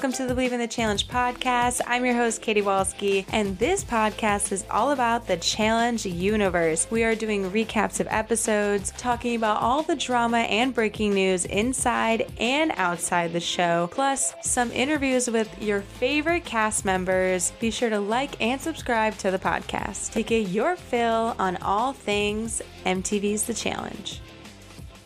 Welcome to the Believe in the Challenge podcast. I'm your host, Katie Walski, and this podcast is all about the challenge universe. We are doing recaps of episodes, talking about all the drama and breaking news inside and outside the show, plus some interviews with your favorite cast members. Be sure to like and subscribe to the podcast to get your fill on all things MTV's The Challenge.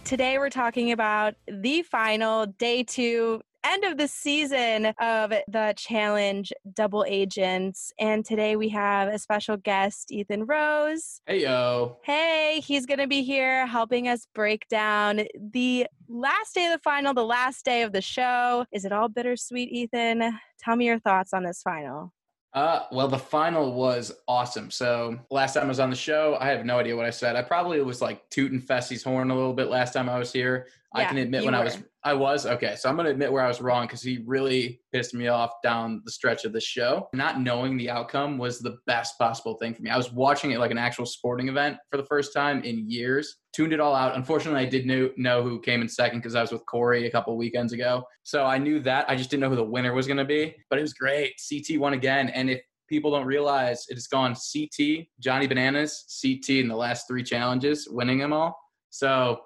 Today, we're talking about the final day two end of the season of the challenge double agents and today we have a special guest ethan rose hey yo hey he's gonna be here helping us break down the last day of the final the last day of the show is it all bittersweet ethan tell me your thoughts on this final uh, well, the final was awesome. So last time I was on the show, I have no idea what I said. I probably was like tooting Fessy's horn a little bit last time I was here. I can admit when were. I was I was okay. So I'm going to admit where I was wrong because he really pissed me off down the stretch of the show. Not knowing the outcome was the best possible thing for me. I was watching it like an actual sporting event for the first time in years. Tuned it all out. Unfortunately, I did know, know who came in second because I was with Cory a couple weekends ago. So I knew that. I just didn't know who the winner was going to be. But it was great. CT won again. And if people don't realize, it's gone CT, Johnny Bananas, CT in the last three challenges, winning them all. So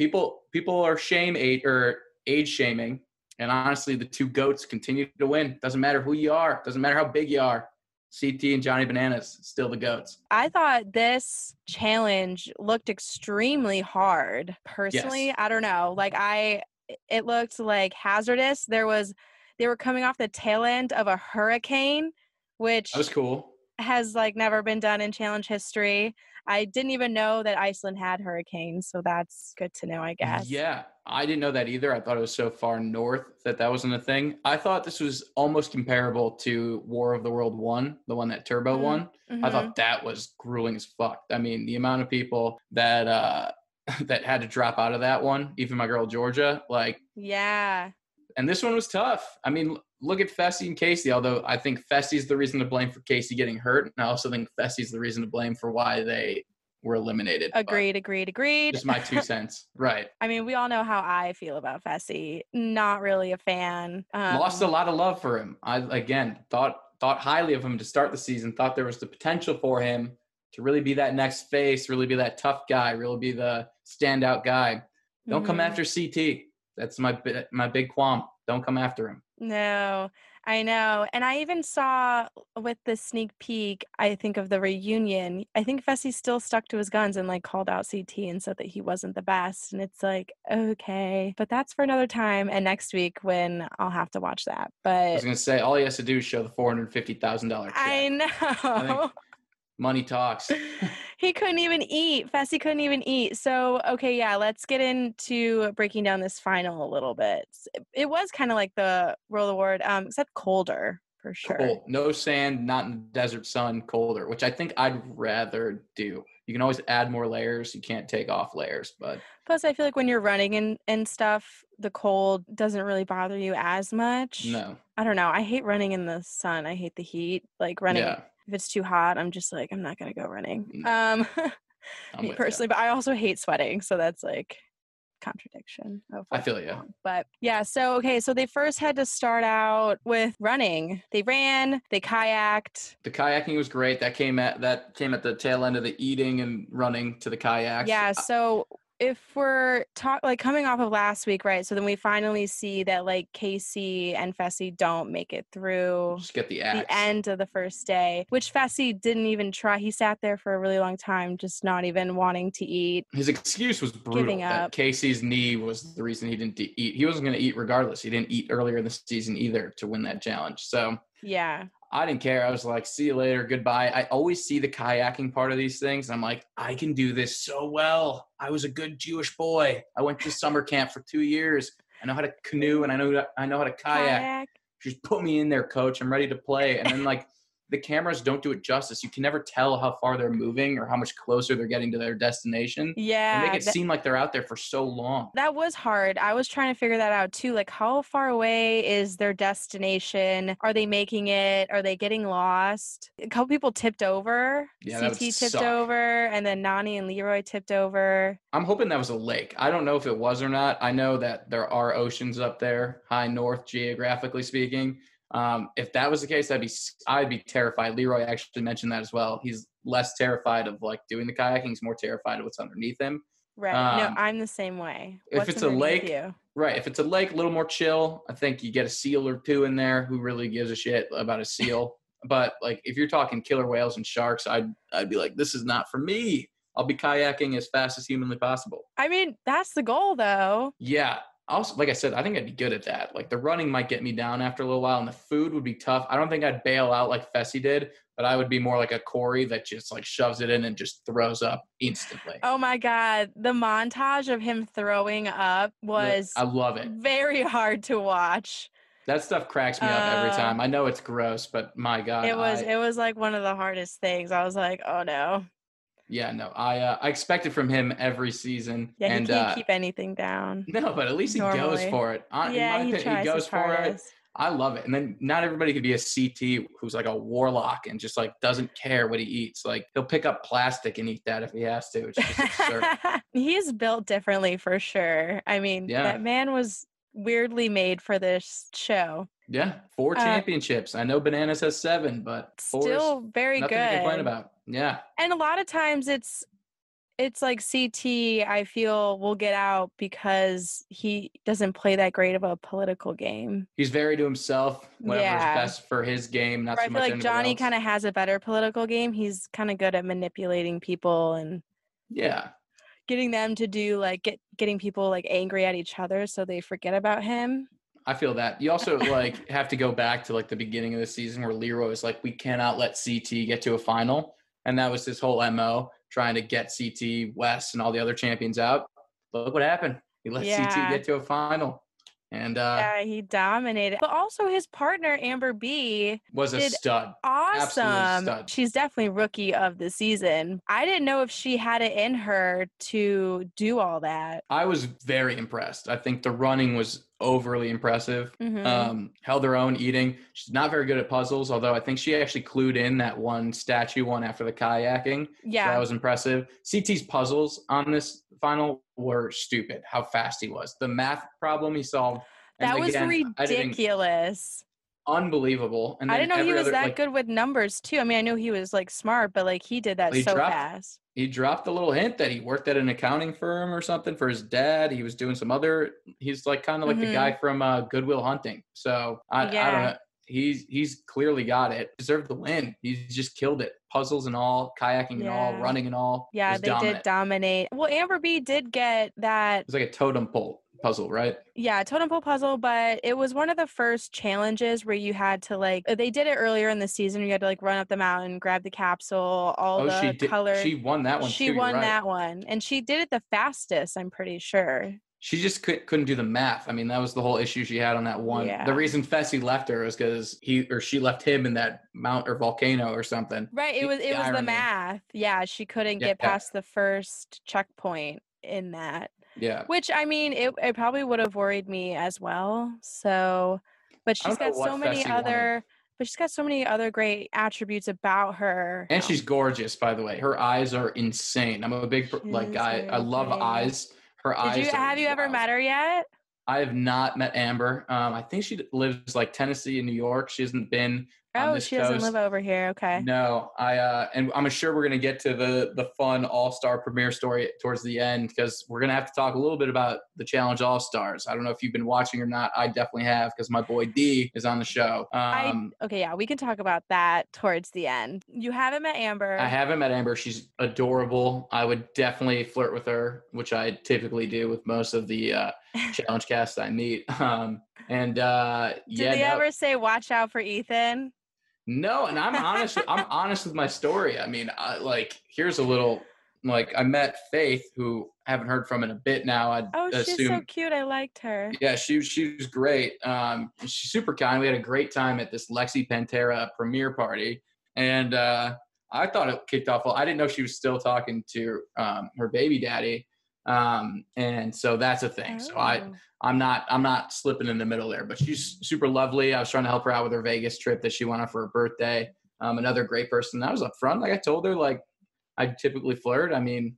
people people are shame age or age shaming, and honestly, the two goats continue to win. Doesn't matter who you are. Doesn't matter how big you are. CT and Johnny Bananas still the goats. I thought this challenge looked extremely hard. Personally, yes. I don't know. Like I it looked like hazardous. There was they were coming off the tail end of a hurricane, which that was cool. Has like never been done in challenge history. I didn't even know that Iceland had hurricanes, so that's good to know, I guess. Yeah, I didn't know that either. I thought it was so far north that that wasn't a thing. I thought this was almost comparable to War of the World 1, the one that Turbo mm-hmm. won. Mm-hmm. I thought that was grueling as fuck. I mean, the amount of people that uh that had to drop out of that one, even my girl Georgia, like Yeah. And this one was tough. I mean, look at Fessy and Kaycee, although I think Fessy's the reason to blame for Kaycee getting hurt. And I also think Fessy's the reason to blame for why they were eliminated. Agreed, agreed, agreed. Just my two cents. Right. I mean, we all know how I feel about Fessy. Not really a fan. Um, Lost a lot of love for him. I again thought thought highly of him to start the season. Thought there was the potential for him to really be that next face, really be that tough guy, really be the standout guy. Don't mm-hmm. come after CT. That's my my big qualm. Don't come after him. No, I know. And I even saw with the sneak peek, I think of the reunion, I think Fessy still stuck to his guns and like called out CT and said that he wasn't the best. And it's like, okay, but that's for another time. And next week when I'll have to watch that. But I was going to say, all he has to do is show the $450,000. I know. I money talks. he couldn't even eat. Fessy couldn't even eat. So, okay, yeah, let's get into breaking down this final a little bit. It was kind of like the World Award, um, except colder for sure. Cold. No sand, not in the desert sun, colder, which I think I'd rather do. You can always add more layers. You can't take off layers, but plus I feel like when you're running and, and stuff, the cold doesn't really bother you as much. No. I don't know. I hate running in the sun. I hate the heat. Like running yeah if it's too hot, I'm just like, I'm not gonna go running. Mm. Um, me personally, you. but I also hate sweating, so that's like contradiction of I feel you. But yeah, so okay, so they first had to start out with running. They ran, they kayaked. The kayaking was great. That came at that came at the tail end of the eating and running to the kayaks. Yeah, so if we're talk like coming off of last week, right? So then we finally see that like Kaycee and Fessy don't make it through Just get the, the end of the first day, which Fessy didn't even try. He sat there for a really long time, just not even wanting to eat. His excuse was brutal. That Kaycee's knee was the reason he didn't eat. He wasn't going to eat regardless. He didn't eat earlier in the season either to win that challenge. So yeah. I didn't care. I was like, see you later, goodbye. I always see the kayaking part of these things. I'm like, I can do this so well. I was a good Jewish boy. I went to summer camp for two years. I know how to canoe and I know I know how to kayak. kayak. Just put me in there, coach. I'm ready to play. And then like the cameras don't do it justice. You can never tell how far they're moving or how much closer they're getting to their destination. Yeah. They make it that, seem like they're out there for so long. That was hard. I was trying to figure that out too. Like, how far away is their destination? Are they making it? Are they getting lost? A couple people tipped over. Yeah, CT tipped suck. over, and then Nany and Leroy tipped over. I'm hoping that was a lake. I don't know if it was or not. I know that there are oceans up there, high north, geographically speaking. Um, if that was the case, I'd be I'd be terrified. Leroy actually mentioned that as well. He's less terrified of like doing the kayaking. He's more terrified of what's underneath him. Right. Um, no, I'm the same way. What's if it's a lake, you? right? If it's a lake, a little more chill. I think you get a seal or two in there. Who really gives a shit about a seal? but like if you're talking killer whales and sharks, I'd I'd be like, this is not for me. I'll be kayaking as fast as humanly possible. I mean, that's the goal, though. Yeah, also, like I said, I think I'd be good at that. Like the running might get me down after a little while, and the food would be tough. I don't think I'd bail out like Fessy did, but I would be more like a Cory that just like shoves it in and just throws up instantly. Oh my god, the montage of him throwing up was I love it. Very hard to watch. That stuff cracks me up uh, every time. I know it's gross, but my god, it was I, it was like one of the hardest things. I was like, oh no. Yeah, no, I uh, I expect it from him every season. Yeah, and, he can't uh, keep anything down. No, but at least he goes for it. Uh, yeah, he, opinion, he goes for it. I love it. And then not everybody could be a CT who's like a warlock and just like doesn't care what he eats. Like he'll pick up plastic and eat that if he has to. It's just absurd. He's built differently for sure. I mean, yeah. that man was weirdly made for this show. Yeah, four uh, championships. I know Bananas has seven, but still very nothing good. to complain about. Yeah, and a lot of times it's it's like CT, I feel will get out because he doesn't play that great of a political game. He's very to himself, whatever's yeah. best for his game. Not I so feel like Johnny kind of has a better political game. He's kind of good at manipulating people and yeah, getting them to do like get getting people like angry at each other so they forget about him. I feel that. You also like have to go back to like the beginning of the season where Leroy was like, we cannot let CT get to a final. And that was his whole MO trying to get CT Wes and all the other champions out. Look what happened. He let yeah. CT get to a final. And uh, yeah, he dominated. But also his partner Amber B was a stud. Awesome. Stud. She's definitely rookie of the season. I didn't know if she had it in her to do all that. I was very impressed. I think the running was overly impressive. Mm-hmm. Um, held her own eating. She's not very good at puzzles, although I think she actually clued in that one statue one after the kayaking. Yeah. So that was impressive. CT's puzzles on this final were stupid, how fast he was. The math problem he solved. That was again, ridiculous. Unbelievable. And I didn't know he was other, that like, good with numbers too. I mean, I knew he was like smart, but like he did that he so dropped, fast he dropped a little hint that he worked at an accounting firm or something for his dad. He was doing some other. He's like kind of like mm-hmm. the guy from uh, Good Will Hunting. So I, yeah. I don't know. He's he's clearly got it. Deserved the win. He's just killed it. Puzzles and all, kayaking and all, running and all. Yeah, they dominant. did dominate. Well, Amber B did get that. It's like a totem pole puzzle, right? Yeah, totem pole puzzle, but it was one of the first challenges where you had to like they did it earlier in the season. You had to like run up the mountain, grab the capsule, all oh, the she did, color. She won that one. She too, won right. that one, and she did it the fastest. I'm pretty sure. She just could, couldn't do the math. I mean, that was the whole issue she had on that one. Yeah. The reason Fessy left her was because he or she left him in that mount or volcano or something. Right. It was it was the math. Yeah, she couldn't yeah, get past the first checkpoint in that. Yeah. Which I mean, it, it probably would have worried me as well. So, but she's got so many other. Wanted. But she's got so many other great attributes about her. And she's gorgeous, by the way. Her eyes are insane. I'm a big she like guy. I love great. eyes. Her Did eyes. You, have you ever met her yet? I have not met Amber. Um, I think she lives like Tennessee and New York. She hasn't been Oh, she coast. doesn't live over here. Okay. No, I uh, and I'm sure we're gonna get to the the fun All Star premiere story towards the end because we're gonna have to talk a little bit about the Challenge All Stars. I don't know if you've been watching or not. I definitely have because my boy D is on the show. Um, I, okay, yeah, we can talk about that towards the end. You haven't met Amber. I haven't met Amber. She's adorable. I would definitely flirt with her, which I typically do with most of the uh, challenge casts I meet. Um, and uh, did yeah, they no, ever say "Watch out for Ethan"? No, and I'm honest. I'm honest with my story. I mean, I, like, here's a little. Like, I met Faith, who I haven't heard from in a bit now. I oh, assume, she's so cute. I liked her. Yeah, she she was great. Um, she's super kind. We had a great time at this Lexi Panterra premiere party. and uh, I thought it kicked off. Well, I didn't know she was still talking to um, her baby daddy, um, and so that's a thing. Oh. So I, oh. I'm not, I'm not slipping in the middle there. But she's super lovely. I was trying to help her out with her Vegas trip that she went on for her birthday. Um, another great person. I was up front. Like I told her, like I typically flirt. I mean,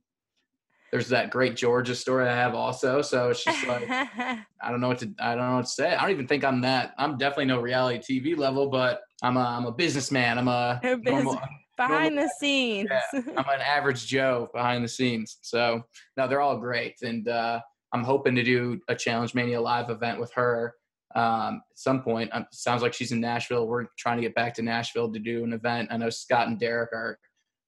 there's that great Georgia story I have also. So it's just like I don't know what to I don't know what to say. I don't even think I'm that. I'm definitely no reality TV level, but I'm a I'm a businessman. I'm a, a normal, behind the scenes. Yeah, I'm an average Joe behind the scenes. So no, they're all great, and uh, I'm hoping to do a Challenge Mania live event with her um, at some point. Um, sounds like she's in Nashville. We're trying to get back to Nashville to do an event. I know Scott and Derrick are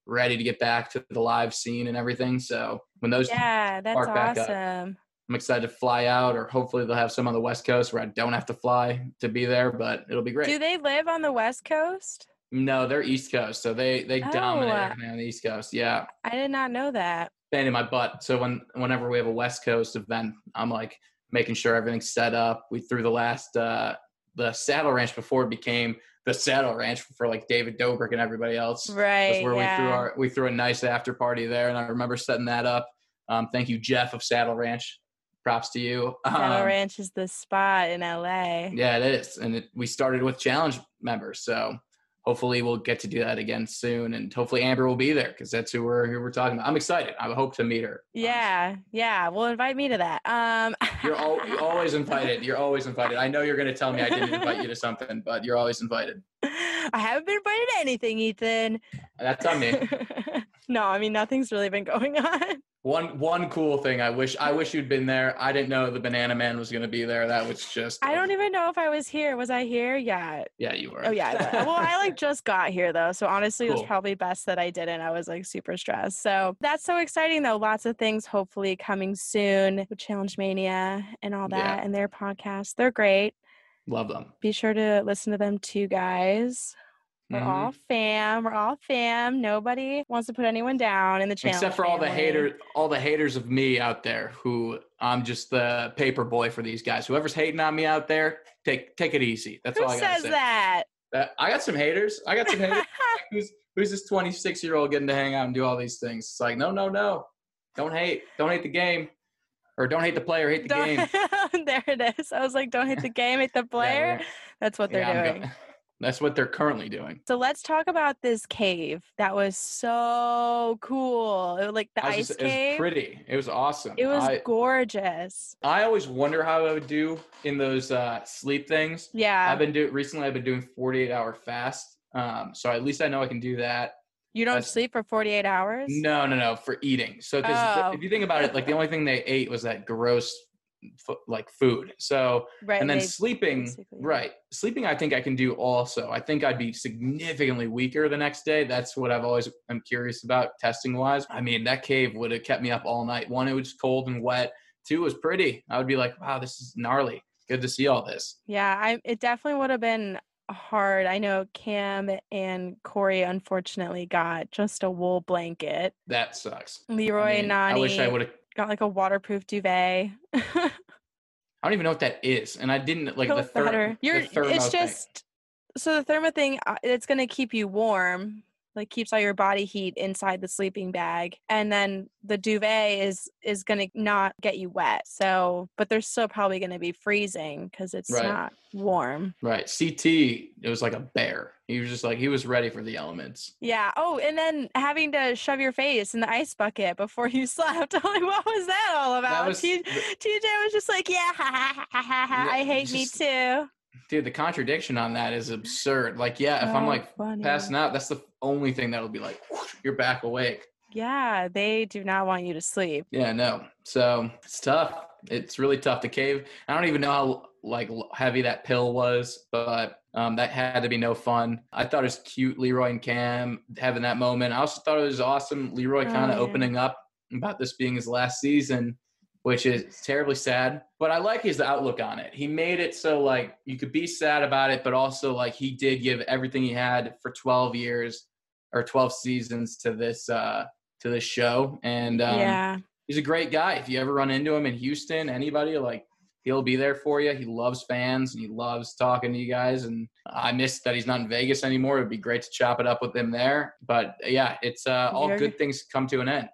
ready to get back to the live scene and everything. So when those yeah, that's awesome. Up, I'm excited to fly out, or hopefully they'll have some on the West Coast where I don't have to fly to be there, but it'll be great. Do they live on the West Coast? No, they're East Coast, so they they oh, dominate on the East Coast. Yeah, I did not know that. Pain in my butt. So when whenever we have a West Coast event, I'm like making sure everything's set up. We threw the last uh the saddle ranch before it became the saddle ranch for like David Dobrik and everybody else. Right. That's where yeah. we threw our we threw a nice after party there, and I remember setting that up. Um, thank you, Jeff of Saddle Ranch. Props to you. Saddle um, Ranch is the spot in LA. Yeah, it is, and it, we started with challenge members, so hopefully we'll get to do that again soon and hopefully amber will be there because that's who we're who we're talking about. I'm excited. I hope to meet her. Yeah yeah well invite me to that. Um you're, al- you're always invited. You're always invited. I know you're going to tell me i didn't invite you to something but you're always invited. I haven't been invited to anything ethan. That's on me. No i mean nothing's really been going on one one cool thing I wish I wish you'd been there. I didn't know the Banana Man was going to be there. That was just. I don't even know if I was here. Was I here? Yeah. Yeah, you were. Oh yeah. well, I like just got here though, so honestly, cool. it was probably best that I didn't. I was like super stressed. So that's so exciting though. Lots of things hopefully coming soon with Challenge Mania and all that, yeah. and their podcast. They're great. Love them. Be sure to listen to them too, guys. We're mm-hmm. all fam. We're all fam. Nobody wants to put anyone down in the channel. Except for family. all the haters, all the haters of me out there who I'm just the paper boy for these guys. Whoever's hating on me out there, take take it easy. That's who all I got to say. Who says that? Uh, I got some haters. I got some haters. who's who's this 26 year old getting to hang out and do all these things? It's like no, no, no. Don't hate. Don't hate the game. Or don't hate the player, hate the don't, game. there it is. I was like, don't hate the game, hate the player. yeah, That's what they're yeah, doing. That's what they're currently doing. So let's talk about this cave. That was so cool. It, was like the ice just, cave. It was pretty. It was awesome. It was I, gorgeous. I always wonder how I would do in those uh, sleep things. Yeah. I've been doing recently. I've been doing 48 hour fast. Um, so at least I know I can do that. You don't That's, sleep for 48 hours? No, no, no. For eating. So oh. if you think about it, like the only thing they ate was that gross like food. So right, and then sleeping, right? Sleeping, I think I can do also. I think I'd be significantly weaker the next day. That's what I've always am curious about testing wise. I mean, that cave would have kept me up all night. One, it was cold and wet. Two, it was pretty. I would be like, wow, this is gnarly. Good to see all this. Yeah, I it definitely would have been hard. I know Kam and Cory unfortunately got just a wool blanket. That sucks. Leroy I mean, and Nany. I wish I would have got like a waterproof duvet. I don't even know what that is, and I didn't like the, third. You're. The it's just thing. so the thermo thing. Uh, it's gonna keep you warm, like keeps all your body heat inside the sleeping bag and then the duvet is is going to not get you wet so but they're still probably going to be freezing because it's right. not warm. Right ct it was like a bear he was just like he was ready for the elements. Yeah oh and then having to shove your face in the ice bucket before you slept like what was that all about? that was, T- tj was just like yeah ha, ha, ha, ha, i hate just, me too dude the contradiction on that is absurd. Like yeah if oh, i'm like funny. passing out that's the only thing that'll be like whoosh, you're back awake. Yeah they do not want you to sleep. Yeah no. So it's tough. It's really tough to cave. I don't even know how like heavy that pill was but um, that had to be no fun. I thought it was cute leroy and kam having that moment. I also thought it was awesome leroy kind of oh, yeah. opening up about this being his last season which is terribly sad. But I like his outlook on it. He made it so like you could be sad about it, but also like he did give everything he had for 12 years or 12 seasons to this uh to this show. And um, yeah, he's a great guy. If you ever run into him in Houston, anybody like he'll be there for you. He loves fans and he loves talking to you guys. And I miss that he's not in Vegas anymore. It'd be great to chop it up with him there. But yeah, it's uh, all you're, good things come to an end.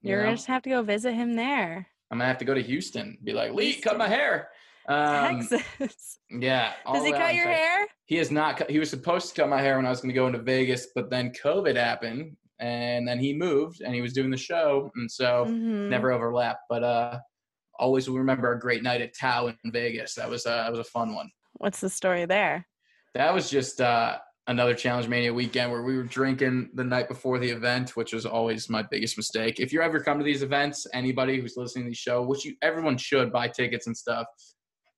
You are gonna just have to go visit him there. I'm gonna have to go to Houston. Be like, Lee, cut my hair. Um, Texas. Yeah. Does he cut your hair? He has not. Cut, he was supposed to cut my hair when I was to go into Vegas, but then COVID happened, and then he moved, and he was doing the show, and so mm-hmm. never overlapped. But uh, always will remember a great night at Tao in Vegas. That was uh, that was a fun one. What's the story there? That was just uh, another Challenge Mania weekend where we were drinking the night before the event, which was always my biggest mistake. If you ever come to these events, anybody who's listening to the show, which you everyone should buy tickets and stuff,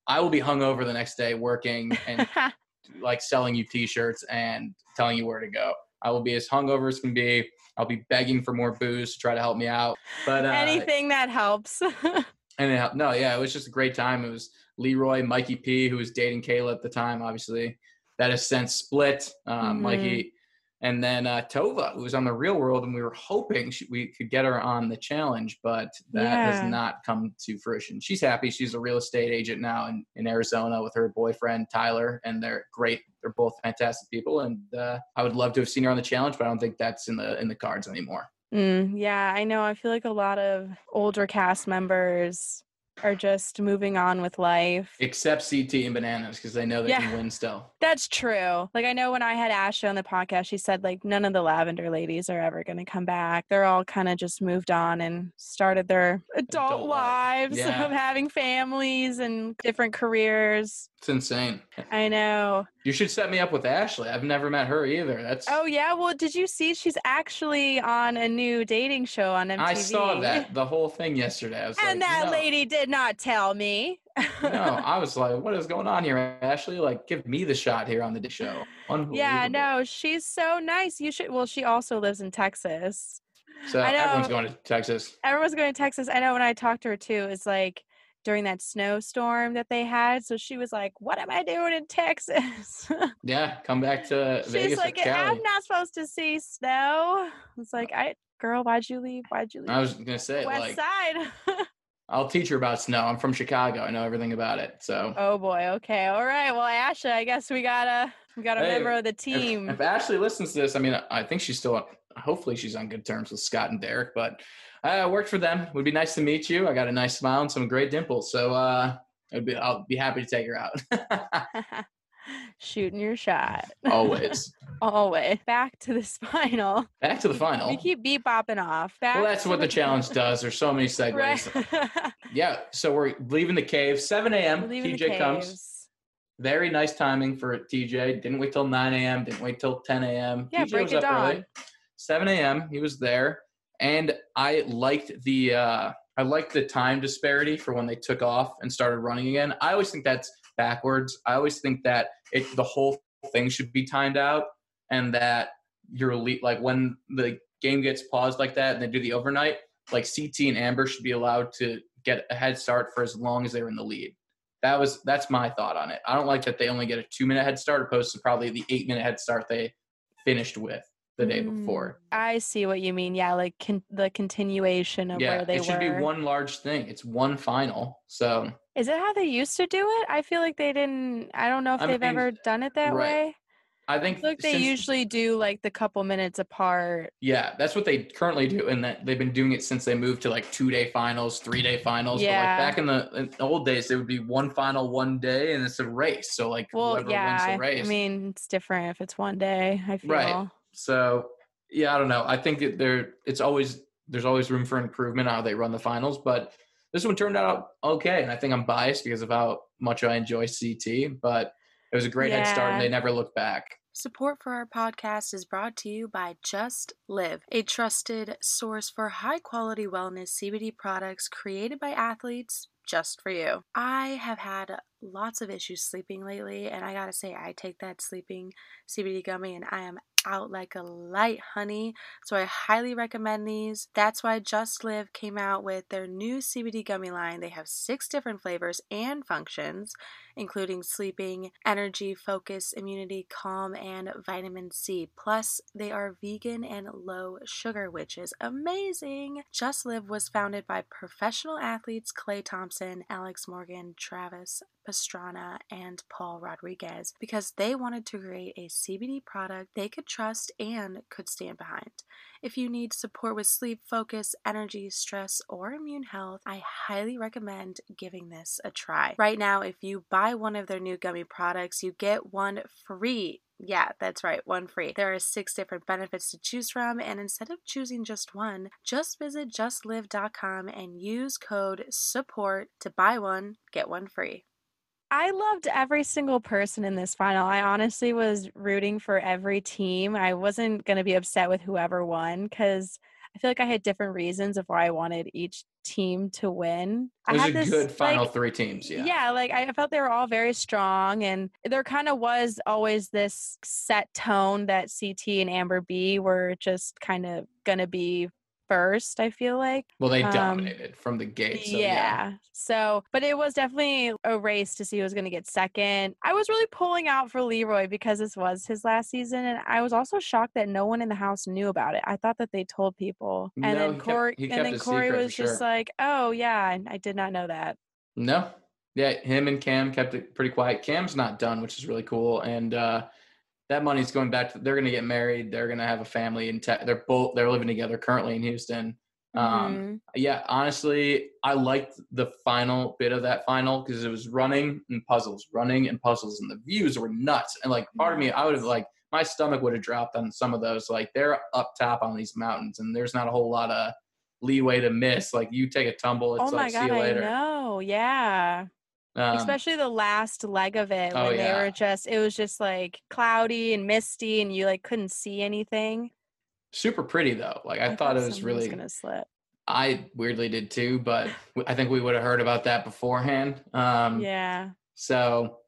I will be hungover the next day working and like selling you T-shirts and telling you where to go. I will be as hungover as can be. I'll be begging for more booze to try to help me out. But uh, anything that helps. and it helped. No, yeah, it was just a great time. It was Leroy, Mikey P, who was dating Kayla at the time, obviously. That has since split. Um, mm-hmm. Mikey and then uh, Tova, who was on the Real World, and we were hoping she, we could get her on the challenge, but that yeah. has not come to fruition. She's happy; she's a real estate agent now in, in Arizona with her boyfriend Tyler, and they're great. They're both fantastic people, and uh, I would love to have seen her on the challenge, but I don't think that's in the in the cards anymore. Mm, yeah, I know. I feel like a lot of older cast members are just moving on with life. Except CT and Bananas because they know they yeah, can win still. That's true. Like I know when I had Ashley on the podcast, she said like none of the Lavender ladies are ever going to come back. They're all kind of just moved on and started their adult, adult lives yeah. of having families and different careers. It's insane. I know. You should set me up with Ashley. I've never met her either. That's Oh yeah, well did you see she's actually on a new dating show on MTV? I saw that the whole thing yesterday. and like, that no. lady did not tell me. no, I was like, what is going on here, Ashley? Like, give me the shot here on the show. Yeah, no, she's so nice. You should. Well, she also lives in Texas. So everyone's going to Texas. Everyone's going to Texas. I know when I talked to her too, it's like during that snowstorm that they had. So she was like, "What am I doing in Texas?" yeah, come back to She's Vegas. She's like, "I'm not supposed to see snow." It's like, "I, girl, why'd you leave? Why'd you leave?" I was gonna say, West like, Side. I'll teach her about snow. I'm from Chicago. I know everything about it. So. Oh boy. Okay. All right. Well, Ashley, I guess we got a we got a hey, member of the team. If, if Ashley listens to this, I mean, I think she's still. Hopefully, she's on good terms with Scott and Derrick. But I worked for them. Would be nice to meet you. I got a nice smile and some great dimples. So uh, I'd be, I'll be happy to take her out. Shooting your shot. Always. Always. Back to the final. Back to the final. We keep beep bopping off. Back well, that's what the, the challenge does. There's so many segues. Right. yeah. So we're leaving the cave. 7 a.m. TJ comes. Very nice timing for TJ. Didn't wait till 9 a.m. Didn't wait till 10 a.m. Yeah, TJ break was it up early. 7 a.m. He was there and I liked the uh, I liked the time disparity for when they took off and started running again. I always think that's backwards. I always think that it the whole thing should be timed out, and that your elite like when the game gets paused like that and they do the overnight, like CT and Amber should be allowed to get a head start for as long as they're in the lead. That was that's my thought on it. I don't like that they only get a two minute head start opposed to probably the eight minute head start they finished with the day before. Mm, I see what you mean. Yeah, like con- the continuation of yeah, where they were. It should were. be one large thing. It's one final. So is it how they used to do it? I feel like they didn't. I don't know if I they've mean, ever done it that right. way. I think I like they since, usually do like the couple minutes apart. Yeah, that's what they currently do, and that they've been doing it since they moved to like two day finals, three day finals. Yeah. But like back in the, in the, old days, it would be one final one day, and it's a race. So like well, whoever yeah, wins the race. I mean, it's different if it's one day. I feel. Right. So yeah, I don't know. I think it, there it's always there's always room for improvement how they run the finals, but this one turned out okay, and I think I'm biased because of how much I enjoy CT, but it was a great yeah. head start, and they never looked back. Support for our podcast is brought to you by Just Live, a trusted source for high quality wellness CBD products created by athletes just for you. I have had lots of issues sleeping lately, and I gotta say, I take that sleeping CBD gummy and I am out like a light, honey. So I highly recommend these. That's why Just Live came out with their new CBD gummy line. They have six different flavors and functions, including sleeping, energy, focus, immunity, calm, and vitamin C. Plus, they are vegan and low sugar, which is amazing. Just Live was founded by professional athletes Klay Thompson, Alex Morgan, Travis Pastrana, and Paul Rodriguez because they wanted to create a CBD product they could trust and could stand behind. If you need support with sleep, focus, energy, stress, or immune health, I highly recommend giving this a try. Right now, if you buy one of their new gummy products, you get one free. Yeah, that's right, one free. There are six different benefits to choose from, and instead of choosing just one, just visit justlive.com and use code SUPPORT to buy one, get one free. I loved every single person in this final. I honestly was rooting for every team. I wasn't going to be upset with whoever won because I feel like I had different reasons of why I wanted each team to win. It was I had a this, good final like, three teams. Yeah. Yeah. Like I felt they were all very strong and there kind of was always this set tone that CT and Amber B were just kind of going to be first, I feel like. Well, they um, dominated from the gate. So yeah. yeah. So, but it was definitely a race to see who was going to get second. I was really pulling out for Leroy because this was his last season. And I was also shocked that no one in the house knew about it. I thought that they told people. And no, then Cory, and then Cory was just sure. like, oh, yeah, I did not know that. No. Yeah, him and Kam kept it pretty quiet. Kam's not done, which is really cool. And, uh, that money's going back to they're going to get married they're going to have a family and te- they're both they're living together currently in houston um, mm-hmm. yeah honestly i liked the final bit of that final because it was running and puzzles running and puzzles and the views were nuts and like part of me i would have like my stomach would have dropped on some of those like they're up top on these mountains and there's not a whole lot of leeway to miss like you take a tumble it's oh my like God, see you later I know. yeah um, Especially the last leg of it when oh, yeah. they were just it was just like cloudy and misty and you like couldn't see anything. Super pretty though. Like I, I thought, thought, it was really gonna slip. I weirdly did too, but I think we would have heard about that beforehand. Um, yeah. So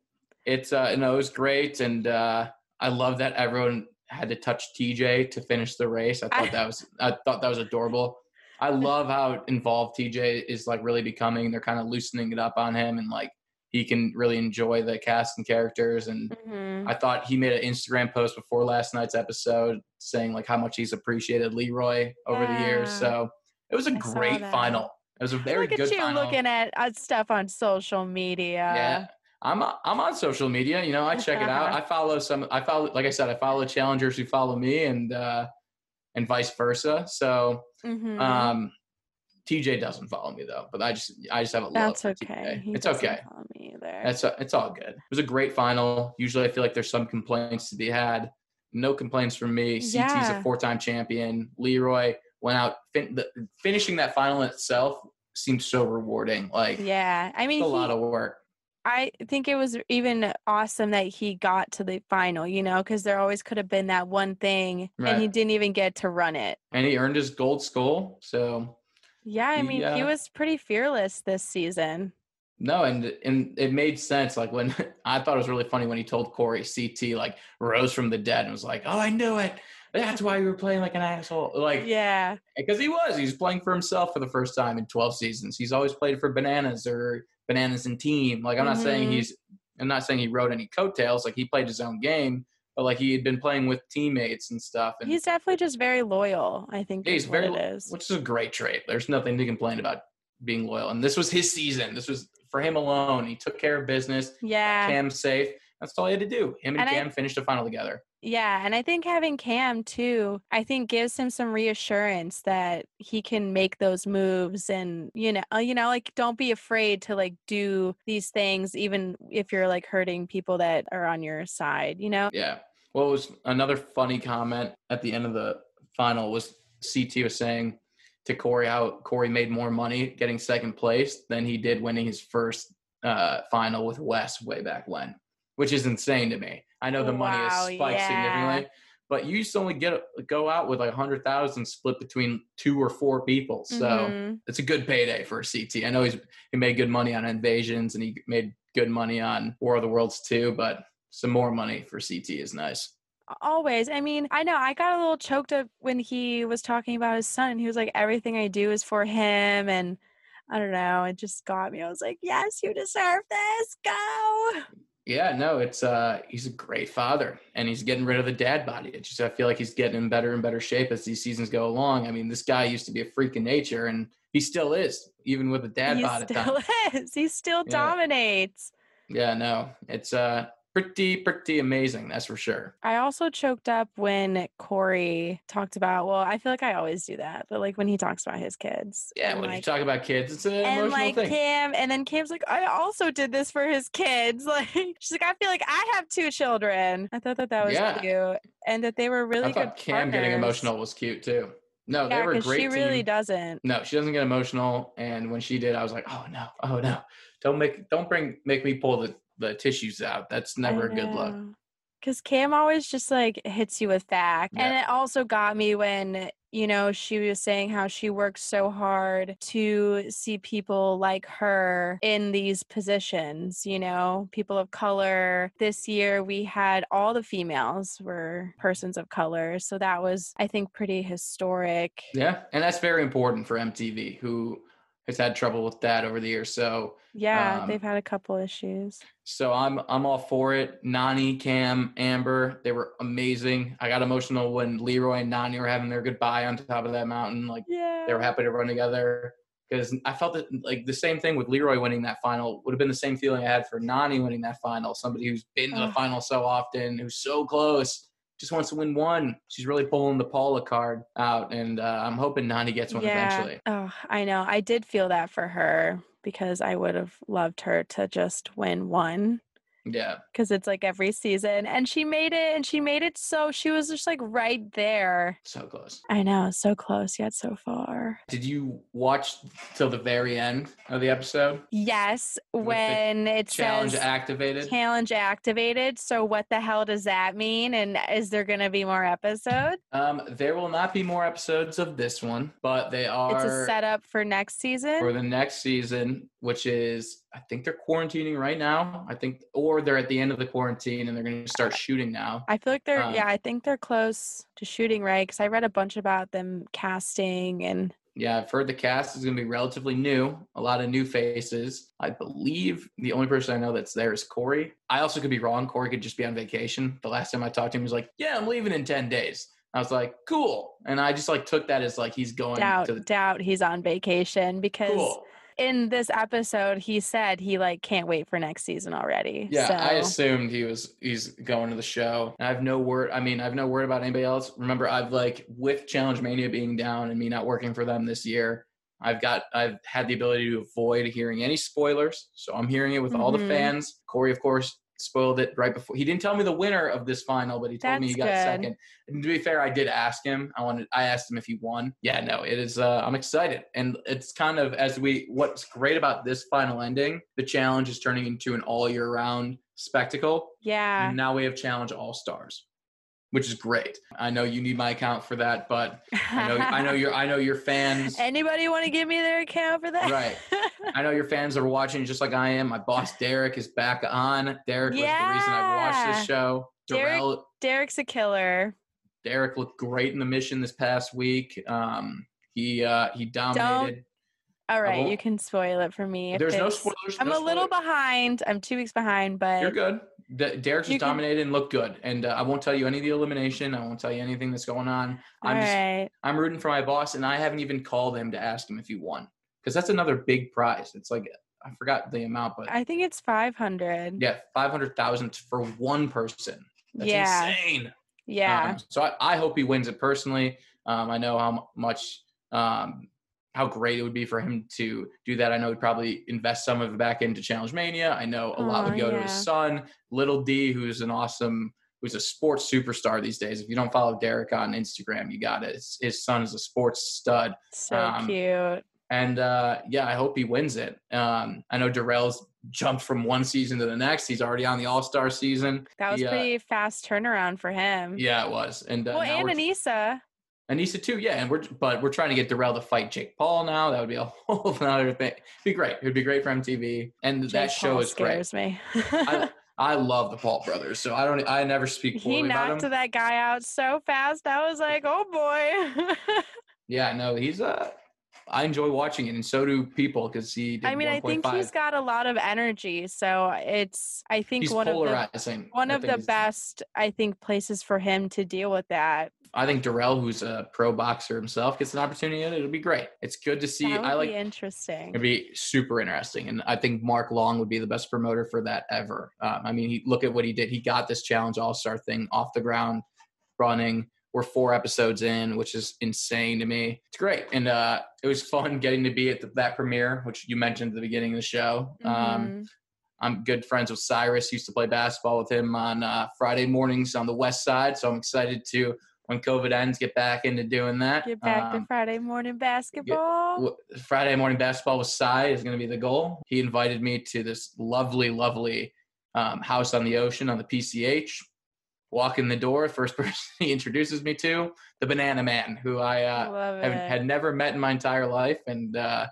it's uh you know it was great and uh I love that everyone had to touch TJ to finish the race. I thought I, that was I thought that was adorable. I love how involved TJ is like really becoming. They're kind of loosening it up on him and like he can really enjoy the cast and characters. And mm-hmm. I thought he made an Instagram post before last night's episode saying like how much he's appreciated Leroy over yeah. the years. So it was a I great final. It was a very Look good at you final. looking at stuff on social media. Yeah. I'm I'm on social media. You know, I check it out. I follow some. I follow, like I said, I follow challengers who follow me, and uh, and vice versa. So Mm-hmm. Um, TJ doesn't follow me though, but I just I just have a love. That's okay. it's okay. Follow me either. It's it's all good. It was a great final. Usually, I feel like there's some complaints to be had. No complaints from me. CT's yeah. a four-time champion. Leroy went out fin- the, finishing that final itself seemed so rewarding. Like yeah, I mean, a he, lot of work. I think it was even awesome that he got to the final, you know, because there always could have been that one thing right. and he didn't even get to run it. And he earned his gold skull. So, yeah, I mean, he uh, was pretty fearless this season. No, and and it made sense. Like when I thought it was really funny when he told Cory CT like rose from the dead and was like, "Oh, I knew it. That's why you were playing like an asshole." Like, yeah, because he was. He's playing for himself for the first time in twelve seasons. He's always played for Bananas or bananas and team. Like I'm not mm-hmm. saying he's I'm not saying he wrote any coattails. Like he played his own game, but like he had been playing with teammates and stuff. And he's definitely just very loyal. I think he's very, which is a great trait. There's nothing to complain about being loyal. And this was his season. This was for him alone. He took care of business. Yeah, Kam safe. That's all he had to do. Him and, and Kam I, finished the final together. Yeah, and I think having Kam too, I think gives him some reassurance that he can make those moves and you know, uh, you know, like don't be afraid to like do these things even if you're like hurting people that are on your side, you know? Yeah. Well, was another funny comment at the end of the final was CT was saying to Cory how Cory made more money getting second place than he did winning his first uh, final with Wes way back when, which is insane to me. I know the money wow, has spiked yeah. significantly, but you used to only get go out with like a hundred thousand split between two or four people. So mm-hmm. it's a good payday for a CT. I know he's he made good money on invasions and he made good money on War of the Worlds too, but some more money for CT is nice. Always. I mean, I know I got a little choked up when he was talking about his son. He was like, everything I do is for him. And I don't know, it just got me. I was like, yes, you deserve this. Go. Yeah, no, it's uh he's a great father and he's getting rid of the dad body. It's just I feel like he's getting in better and better shape as these seasons go along. I mean, this guy used to be a freak in nature and he still is, even with a dad he body. He still is. He still yeah. dominates. Yeah, no. It's uh pretty pretty amazing that's for sure i also choked up when cory talked about well i feel like i always do that but like when he talks about his kids yeah when like, you talk about kids it's an emotional thing. and like thing. kim and then kim's like i also did this for his kids like she's like i feel like i have two children i thought that that was yeah. cute and that they were really I good kim partners. getting emotional was cute too no, yeah, they were great. She really doesn't. No, she doesn't get emotional. And when she did, I was like, oh no, oh no, don't make, don't bring, make me pull the the tissues out. That's never a good look. Because Kam always just like hits you with fact. Yeah. And it also got me when, you know, she was saying how she works so hard to see people like her in these positions, you know, people of color. This year we had all the females were persons of color. So that was, I think, pretty historic. Yeah. And that's very important for MTV, who has had trouble with that over the years. So yeah, um, they've had a couple issues. So I'm I'm all for it. Nany, Kam, Amber, they were amazing. I got emotional when Leroy and Nany were having their goodbye on top of that mountain. Like yeah. they were happy to run together. Because I felt that like the same thing with Leroy winning that final would have been the same feeling I had for Nany winning that final. Somebody who's been to the final so often, who's so close just wants to win one. She's really pulling the Paula card out, and uh, I'm hoping Nany gets one yeah. eventually. Oh, I know. I did feel that for her because I would have loved her to just win one. Yeah. Because it's like every season. And she made it and she made it so she was just like right there. So close. I know, so close yet so far. Did you watch till the very end of the episode? Yes. when it challenge says activated. Challenge activated. So what the hell does that mean? And is there gonna be more episodes? Um, there will not be more episodes of this one, but they are It's a setup for next season. For the next season, which is I think they're quarantining right now. I think, or they're at the end of the quarantine and they're going to start shooting now. I feel like they're, um, yeah, I think they're close to shooting, right? Because I read a bunch about them casting and. Yeah, I've heard the cast is going to be relatively new, a lot of new faces. I believe the only person I know that's there is Cory. I also could be wrong. Cory could just be on vacation. The last time I talked to him, he was like, "Yeah, I'm leaving in ten days." I was like, "Cool," and I just like took that as like he's going. Doubt, to the- doubt he's on vacation because cool in this episode he said he like can't wait for next season already. Yeah, so. I assumed he was he's going to the show. I have no word. I mean, I have no word about anybody else. Remember, I've like with Challenge Mania being down and me not working for them this year. I've got I've had the ability to avoid hearing any spoilers, so I'm hearing it with mm-hmm. all the mm-hmm. fans. Cory, of course, spoiled it right before. He didn't tell me the winner of this final, but he told That's me he got good. second. And to be fair, I did ask him. I wanted. I asked him if he won. Yeah, no, it is. Uh, I'm excited, and it's kind of as we. What's great about this final ending? The challenge is turning into an all year round spectacle. Yeah. And now we have challenge all stars which is great. I know you need my account for that, but I know I know your I know your fans. Anybody want to give me their account for that? Right. I know your fans are watching just like I am. My boss Derrick is back on. Derrick yeah. was the reason I watched this show. Derrick, Darrell, Derrick's a killer. Derrick looked great in the mission this past week. Um, he uh, he dominated. Don't. All right, you can spoil it for me. There's no spoilers. I'm no a little behind. I'm two weeks behind, but you're good. Derrick just dominated and looked good, and uh, I won't tell you any of the elimination. I won't tell you anything that's going on. I'm just right. I'm rooting for my boss, and I haven't even called him to ask him if he won because that's another big prize. It's like I forgot the amount, but I think it's five hundred. Yeah, five hundred thousand for one person. That's yeah. insane. Yeah. Um, so I, I, hope he wins it personally. Um, I know how much um, how great it would be for him to do that. I know he'd probably invest some of it back into Challenge Mania. I know a oh, lot would go yeah. to his son, Little D, who's an awesome, who's a sports superstar these days. If you don't follow Derrick on Instagram, you got it. His, his son is a sports stud. So um, cute. And uh, yeah, I hope he wins it. Um, I know Darrell's jumped from one season to the next. He's already on the All Star season. That was he, pretty uh, fast turnaround for him. Yeah, it was. And uh, well, and Aneesa. Aneesa too, yeah. And we're but we're trying to get Darrell to fight Jake Paul now. That would be a whole other thing. It'd be great. It would be great for MTV. And Jake that show Paul is scares great. me. I, I love the Paul brothers, so I don't. I never speak poorly He knocked that guy out so fast. I was like, oh boy. yeah, no, he's uh I enjoy watching it, and so do people because he. I mean, 1. I think 5. he's got a lot of energy, so it's. I think he's one polarizing. of the one I of the best. I think places for him to deal with that. I think Darrell, who's a pro boxer himself, gets an opportunity. It'll be great. It's good to see. I like interesting. It'd be super interesting, and I think Mark Long would be the best promoter for that ever. Um, I mean, he, look at what he did. He got this challenge All Star thing off the ground, running we're four episodes in, which is insane to me. It's great, and uh, it was fun getting to be at the, that premiere, which you mentioned at the beginning of the show. Um, mm-hmm. Um, I'm good friends with Cyrus. Used to play basketball with him on uh, Friday mornings on the West Side, so I'm excited to when COVID ends, get back into doing that. Get back um, to Friday morning basketball. Get, Friday morning basketball with Cy is going to be the goal. He invited me to this lovely, lovely um, house on the ocean on the PCH walk in the door, first person he introduces me to, the Banana Man, who I uh, have, had never met in my entire life, and uh,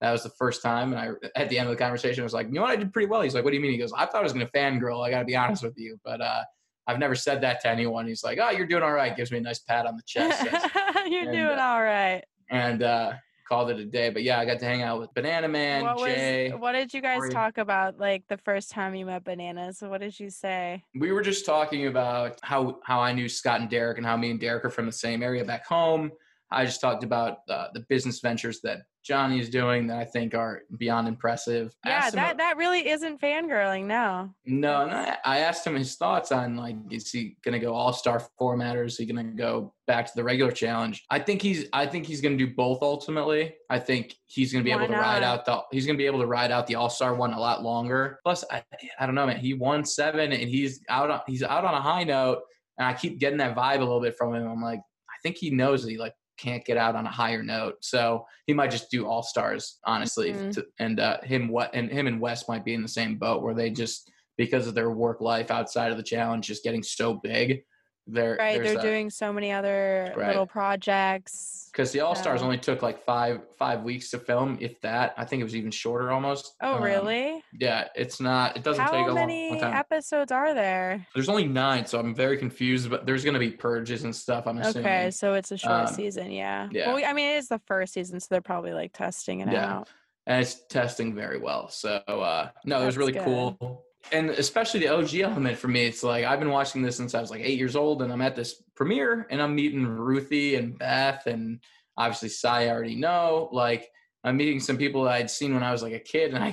that was the first time. And I, at the end of the conversation, I was like, "You know what? I did pretty well." He's like, "What do you mean?" He goes, "I thought I was going to fangirl. I got to be honest with you, but uh, I've never said that to anyone." He's like, "Oh, you're doing all right." Gives me a nice pat on the chest. you're and, doing uh, all right. And uh, called it a day. But yeah, I got to hang out with Banana Man, what Jay. Was, what did you guys Cory. talk about like the first time you met Bananas? What did you say? We were just talking about how how I knew Scott and Derrick and how me and Derrick are from the same area back home. I just talked about uh, the business ventures that Johnny is doing that I think are beyond impressive. Yeah, that, that really isn't fangirling, no. No, no, I asked him his thoughts on like, is he gonna go all star format or is he gonna go back to the regular challenge? I think he's I think he's gonna do both ultimately. I think he's gonna be Why able to not? ride out the he's gonna be able to ride out the all star one a lot longer. Plus, I, I don't know, man. He won seven and he's out on he's out on a high note. And I keep getting that vibe a little bit from him. I'm like, I think he knows that he like can't get out on a higher note. So he might just do all stars, honestly. Mm-hmm. To, and uh, him what and him and Wes might be in the same boat where they just because of their work life outside of the challenge just getting so big they're right. They're doing so many other right. little projects. Because the All Stars so. only took like five five weeks to film, if that. I think it was even shorter almost. Oh, um, really? Yeah, it's not. It doesn't How take a many long, long, time. episodes are there? There's only nine, so I'm very confused. But there's going to be purges and stuff. I'm assuming. Okay, so it's a short um, season. Yeah. Yeah. Well, I mean, it is the first season, so they're probably like testing it yeah. out. And it's testing very well. So uh, no, That's it was really good. cool and especially the OG element for me, it's like I've been watching this since I was like eight years old, and I'm at this premiere, and I'm meeting Ruthie and Beth, and obviously Cy I already know. Like I'm meeting some people that I'd seen when I was like a kid, and I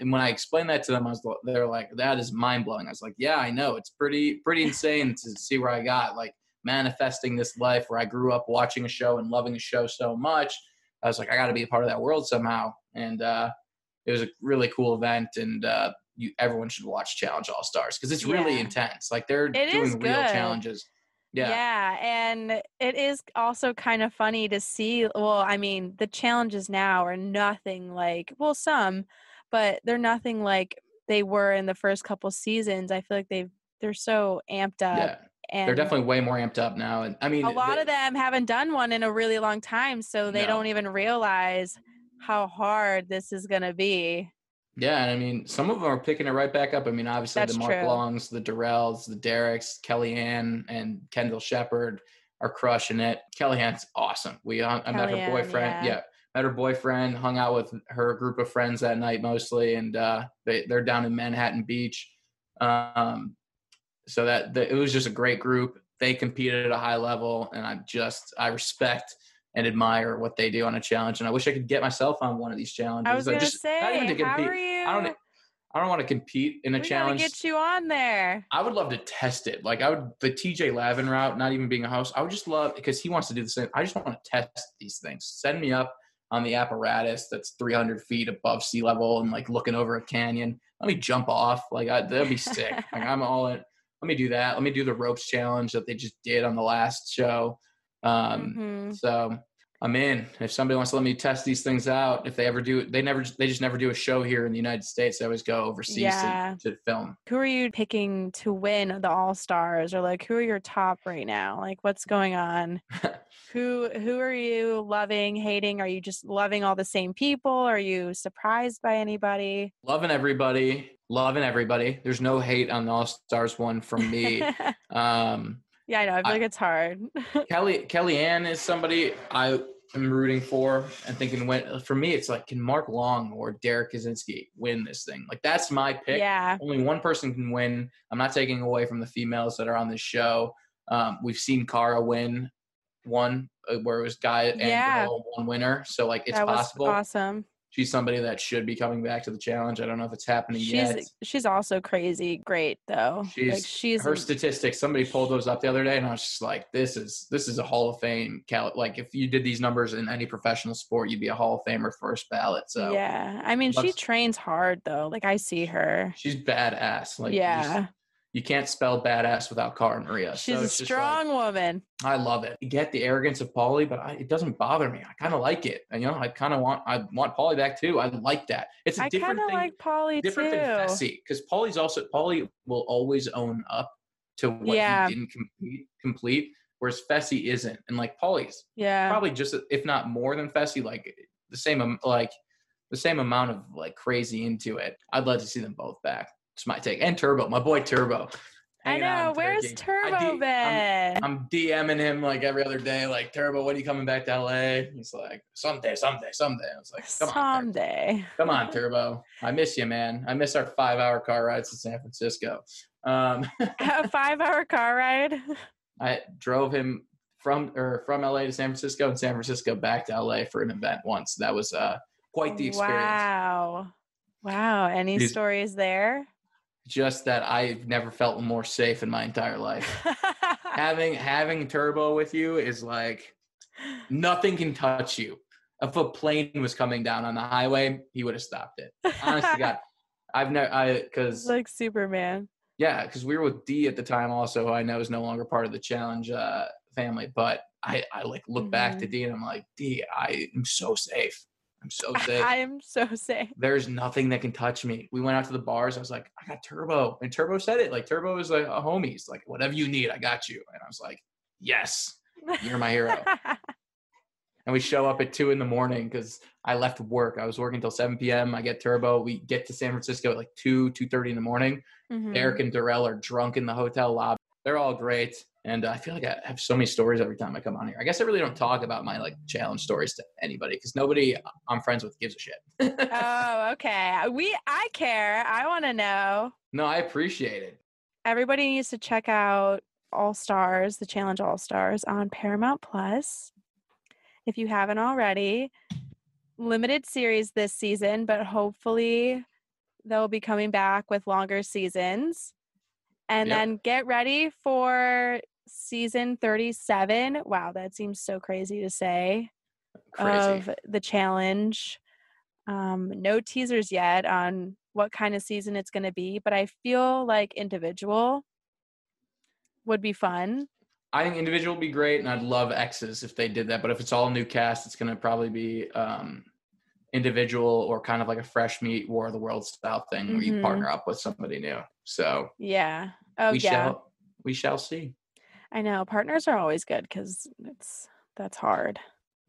and when I explained that to them, I was they're like, "That is mind blowing." I was like, "Yeah, I know. It's pretty pretty insane to see where I got like manifesting this life where I grew up watching a show and loving a show so much." I was like, "I got to be a part of that world somehow," and uh, it was a really cool event, and uh, you everyone should watch Challenge All Stars because it's really intense. Like they're it doing real challenges. Yeah. Yeah. And it is also kind of funny to see. Well, I mean, the challenges now are nothing like, well, some, but they're nothing like they were in the first couple seasons. I feel like they've, they're so amped up. Yeah. And they're definitely way more amped up now. And I mean, a lot they, of them haven't done one in a really long time. So they no. don't even realize how hard this is going to be. Yeah, and I mean, some of them are picking it right back up. I mean, obviously That's the Mark true. Longs, the Darrells, the Derricks, Kellyanne, and Kendal Sheppard are crushing it. Kellyanne's awesome. We hung, I met her boyfriend. Yeah. yeah. met her boyfriend. Hung out with her group of friends that night mostly, and uh, they they're down in Manhattan Beach. Um, so that the, it was just a great group. They competed at a high level, and I just I respect and admire what they do on a challenge. And I wish I could get myself on one of these challenges. I was gonna just, say, not even to compete. How are you? I don't. I don't want to compete in a we challenge. Get you on there. I would love to test it. Like I would the TJ Lavin route, not even being a host. I would just love because he wants to do the same. I just want to test these things. Send me up on the apparatus that's 300 feet above sea level and like looking over a canyon. Let me jump off. Like I, that'd be sick. like I'm all in. Let me do that. Let me do the ropes challenge that they just did on the last show. Um, mm-hmm. So I'm in. If somebody wants to let me test these things out, if they ever do, they never, they just never do a show here in the United States. They always go overseas yeah. to, to film. Who are you picking to win the All Stars, or like who are your top right now? Like what's going on? who who are you loving, hating? Are you just loving all the same people? Are you surprised by anybody? Loving everybody. Loving everybody. There's no hate on the All Stars one from me. um, yeah, I know. I feel I, like it's hard. Kelly Kellyanne is somebody I am rooting for and thinking when for me it's like can Mark Long or Derrick Kosinski win this thing? Like that's my pick. Yeah. Only one person can win. I'm not taking away from the females that are on this show. Um, we've seen Cara win one uh, where it was guy and yeah. girl one winner. So like it's possible. awesome she's somebody that should be coming back to the challenge. I don't know if it's happening she's, yet. She's also crazy great though. She's, like she's her statistics. Somebody pulled those up the other day, and I was just like, "This is this is a Hall of Fame." Cal- like if you did these numbers in any professional sport, you'd be a Hall of Famer first ballot. So yeah, I mean, she trains hard though. Like I see her. She's badass. Like yeah you can't spell badass without Cara Maria. She's so a strong like, woman. I love it. You get the arrogance of Paulie, but I, it doesn't bother me. I kind of like it. And you know, I kind of want I want Paulie back too. I like that. It's a I different thing. I like Paulie different too. than Fessy because Paulie's also Paulie will always own up to what yeah. he didn't complete, complete, whereas Fessy isn't. And like Paulie's, yeah, probably just if not more than Fessy, like the same like the same amount of like crazy into it. I'd love to see them both back. It's my take. And Turbo, my boy Turbo. I know. Where's Turbo been? I'm, I'm, DMing him like every other day, like Turbo, when are you coming back to LA? He's like, someday, someday, someday. I was like, come on. someday. on, come on, Turbo. I miss you, man. I miss our five hour car rides to San Francisco. Um, a five hour car ride. I drove him from or from LA to San Francisco and San Francisco back to LA for an event once. That was uh, quite the experience. Wow. Wow. Any stories there? Just that I've never felt more safe in my entire life. having having turbo with you is like nothing can touch you. If a plane was coming down on the highway, he would have stopped it. Honestly, God, I've never I because like Superman. Yeah, because we were with D at the time, also who I know is no longer part of the challenge uh, family. But I I like look mm-hmm. back to mm-hmm. D and I'm like, D, I am so safe. I'm so sick. I am so sick. There's nothing that can touch me. We went out to the bars. I was like, I got Turbo. And Turbo said it. Like, Turbo is like a homie. He's like, whatever you need, I got you. And I was like, yes, you're my hero. and we show up at two in the morning because I left work. I was working until 7 p.m. I get Turbo. We get to San Francisco at like 2, 2.30 in the morning. Mm-hmm. Eric and Darrell are drunk in the hotel lobby. They're all great. And uh, I feel like I have so many stories every time I come on here. I guess I really don't talk about my like challenge stories to anybody because nobody I'm friends with gives a shit. oh, okay. We I care. I want to know. No, I appreciate it. Everybody needs to check out All Stars, the Challenge All Stars on Paramount Plus. If you haven't already, limited series this season, but hopefully they'll be coming back with longer seasons. And yep. then get ready for season 37. Wow, that seems so crazy to say. Crazy. Of the challenge. Um, no teasers yet on what kind of season it's going to be, but I feel like individual would be fun. I think individual would be great, and I'd love X's if they did that. But if it's all new cast, it's going to probably be um, individual or kind of like a fresh meat War of the World style thing mm-hmm. where you mm-hmm. partner up with somebody new. So yeah, oh we yeah, shall, we shall see. I know partners are always good because it's that's hard.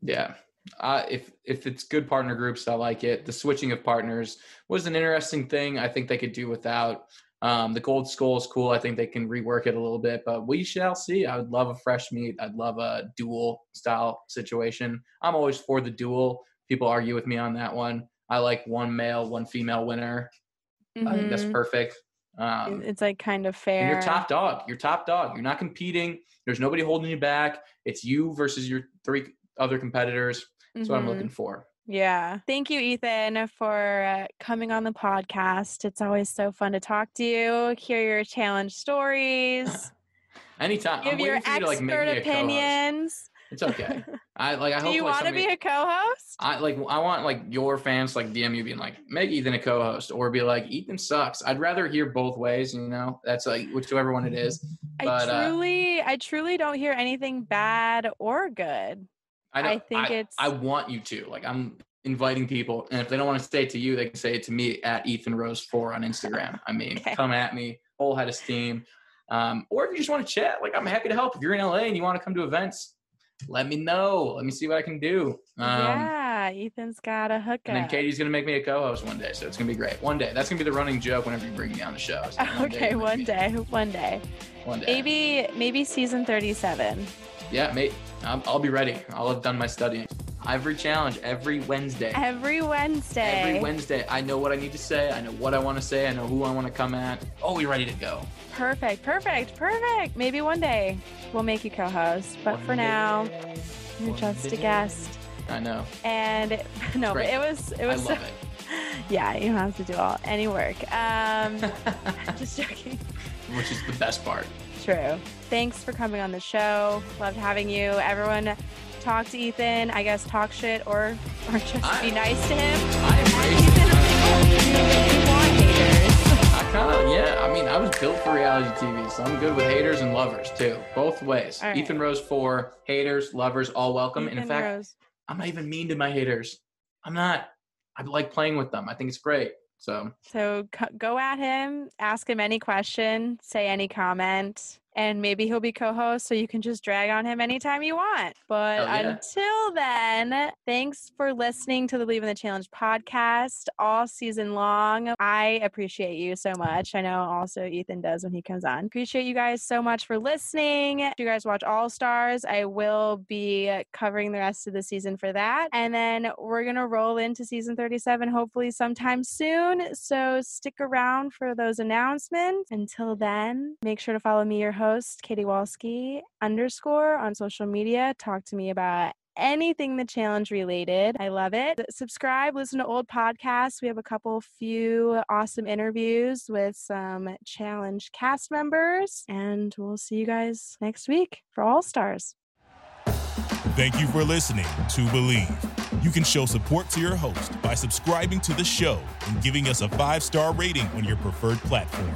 Yeah. Uh, if if it's good partner groups, I like it. The switching of partners was an interesting thing. I think they could do without. Um, the gold skull is cool. I think they can rework it a little bit, but we shall see. I would love a fresh meat. I'd love a dual style situation. I'm always for the dual. People argue with me on that one. I like one male, one female winner. Mm-hmm. I think that's mm-hmm. perfect. Um, it's like kind of fair. You're top dog. You're top dog. You're not competing. There's nobody holding you back. It's you versus your three other competitors. That's mm-hmm. what I'm looking mm-hmm. for. Yeah. Thank you, Ethan, for uh, coming on the podcast. It's always so fun to talk to you, hear your challenge stories. Anytime. Give I'm your expert to, like, opinions. It's okay. I like. I Do hope. you like, want to be a co-host? I like. I want like your fans like DM you being like, make Ethan a co-host, or be like, Ethan sucks. I'd rather hear both ways. You know, that's like whichever one it is. But, I uh truly, uh, I truly don't hear anything bad or good. I, I think I, it's. I want you to. Like, I'm inviting people, and if they don't want to say it to you, they can say it to me at Ethan Rose Four on Instagram. I mean, okay. come at me, whole head of steam. Um, or if you just want to chat, like I'm happy to help. If you're in LA and you want to come to events, let me know. Let me see what I can do. Um, yeah, Ethan's got a hookup. And then Katie's gonna make me a co-host one day, so it's gonna be great. One day, that's gonna be the running joke whenever you bring me on the show. So one okay, day one day, one day, one day. Maybe, maybe season thirty-seven. Yeah, mate. I'll, I'll be ready. I'll have done my studying. Every challenge, every Wednesday. Every Wednesday. Every Wednesday. I know what I need to say. I know what I want to say. I know who I want to come at. Oh, we ready to go. Perfect, perfect, perfect. Maybe one day we'll make you co-host, but one for now, you're one just day. a guest. I know. And no, but it was it was. I love it. Yeah, you don't have to do all any work. Um, just joking. Which is the best part. True. Thanks for coming on the show. Loved having you. Everyone talk to Ethan, I guess talk shit or or just I, be nice to him. I I kind of yeah. I mean, I was built for reality TV, so I'm good with haters and lovers too, both ways. Right. Ethan Rose for haters, lovers, all welcome. Ethan in fact, Rose. I'm not even mean to my haters. I'm not. I like playing with them. I think it's great. So so go at him, ask him any question, say any comment and maybe he'll be co-host so you can just drag on him anytime you want. But yeah. until then, thanks for listening to the Bleav in the Challenge podcast all season long. I appreciate you so much. I know also Ethan does when he comes on. Appreciate you guys so much for listening. If you guys watch All Stars, I will be covering the rest of the season for that. And then we're going to roll into season 37 hopefully sometime soon. So stick around for those announcements. Until then, make sure to follow me, your host host, Katie Walski underscore on social media. Talk to me about anything the challenge related. I love it. Subscribe, listen to old podcasts. We have a couple few awesome interviews with some challenge cast members, and we'll see you guys next week for All Stars. Thank you for listening to Bleav. You can show support to your host by subscribing to the show and giving us a five star rating on your preferred platform.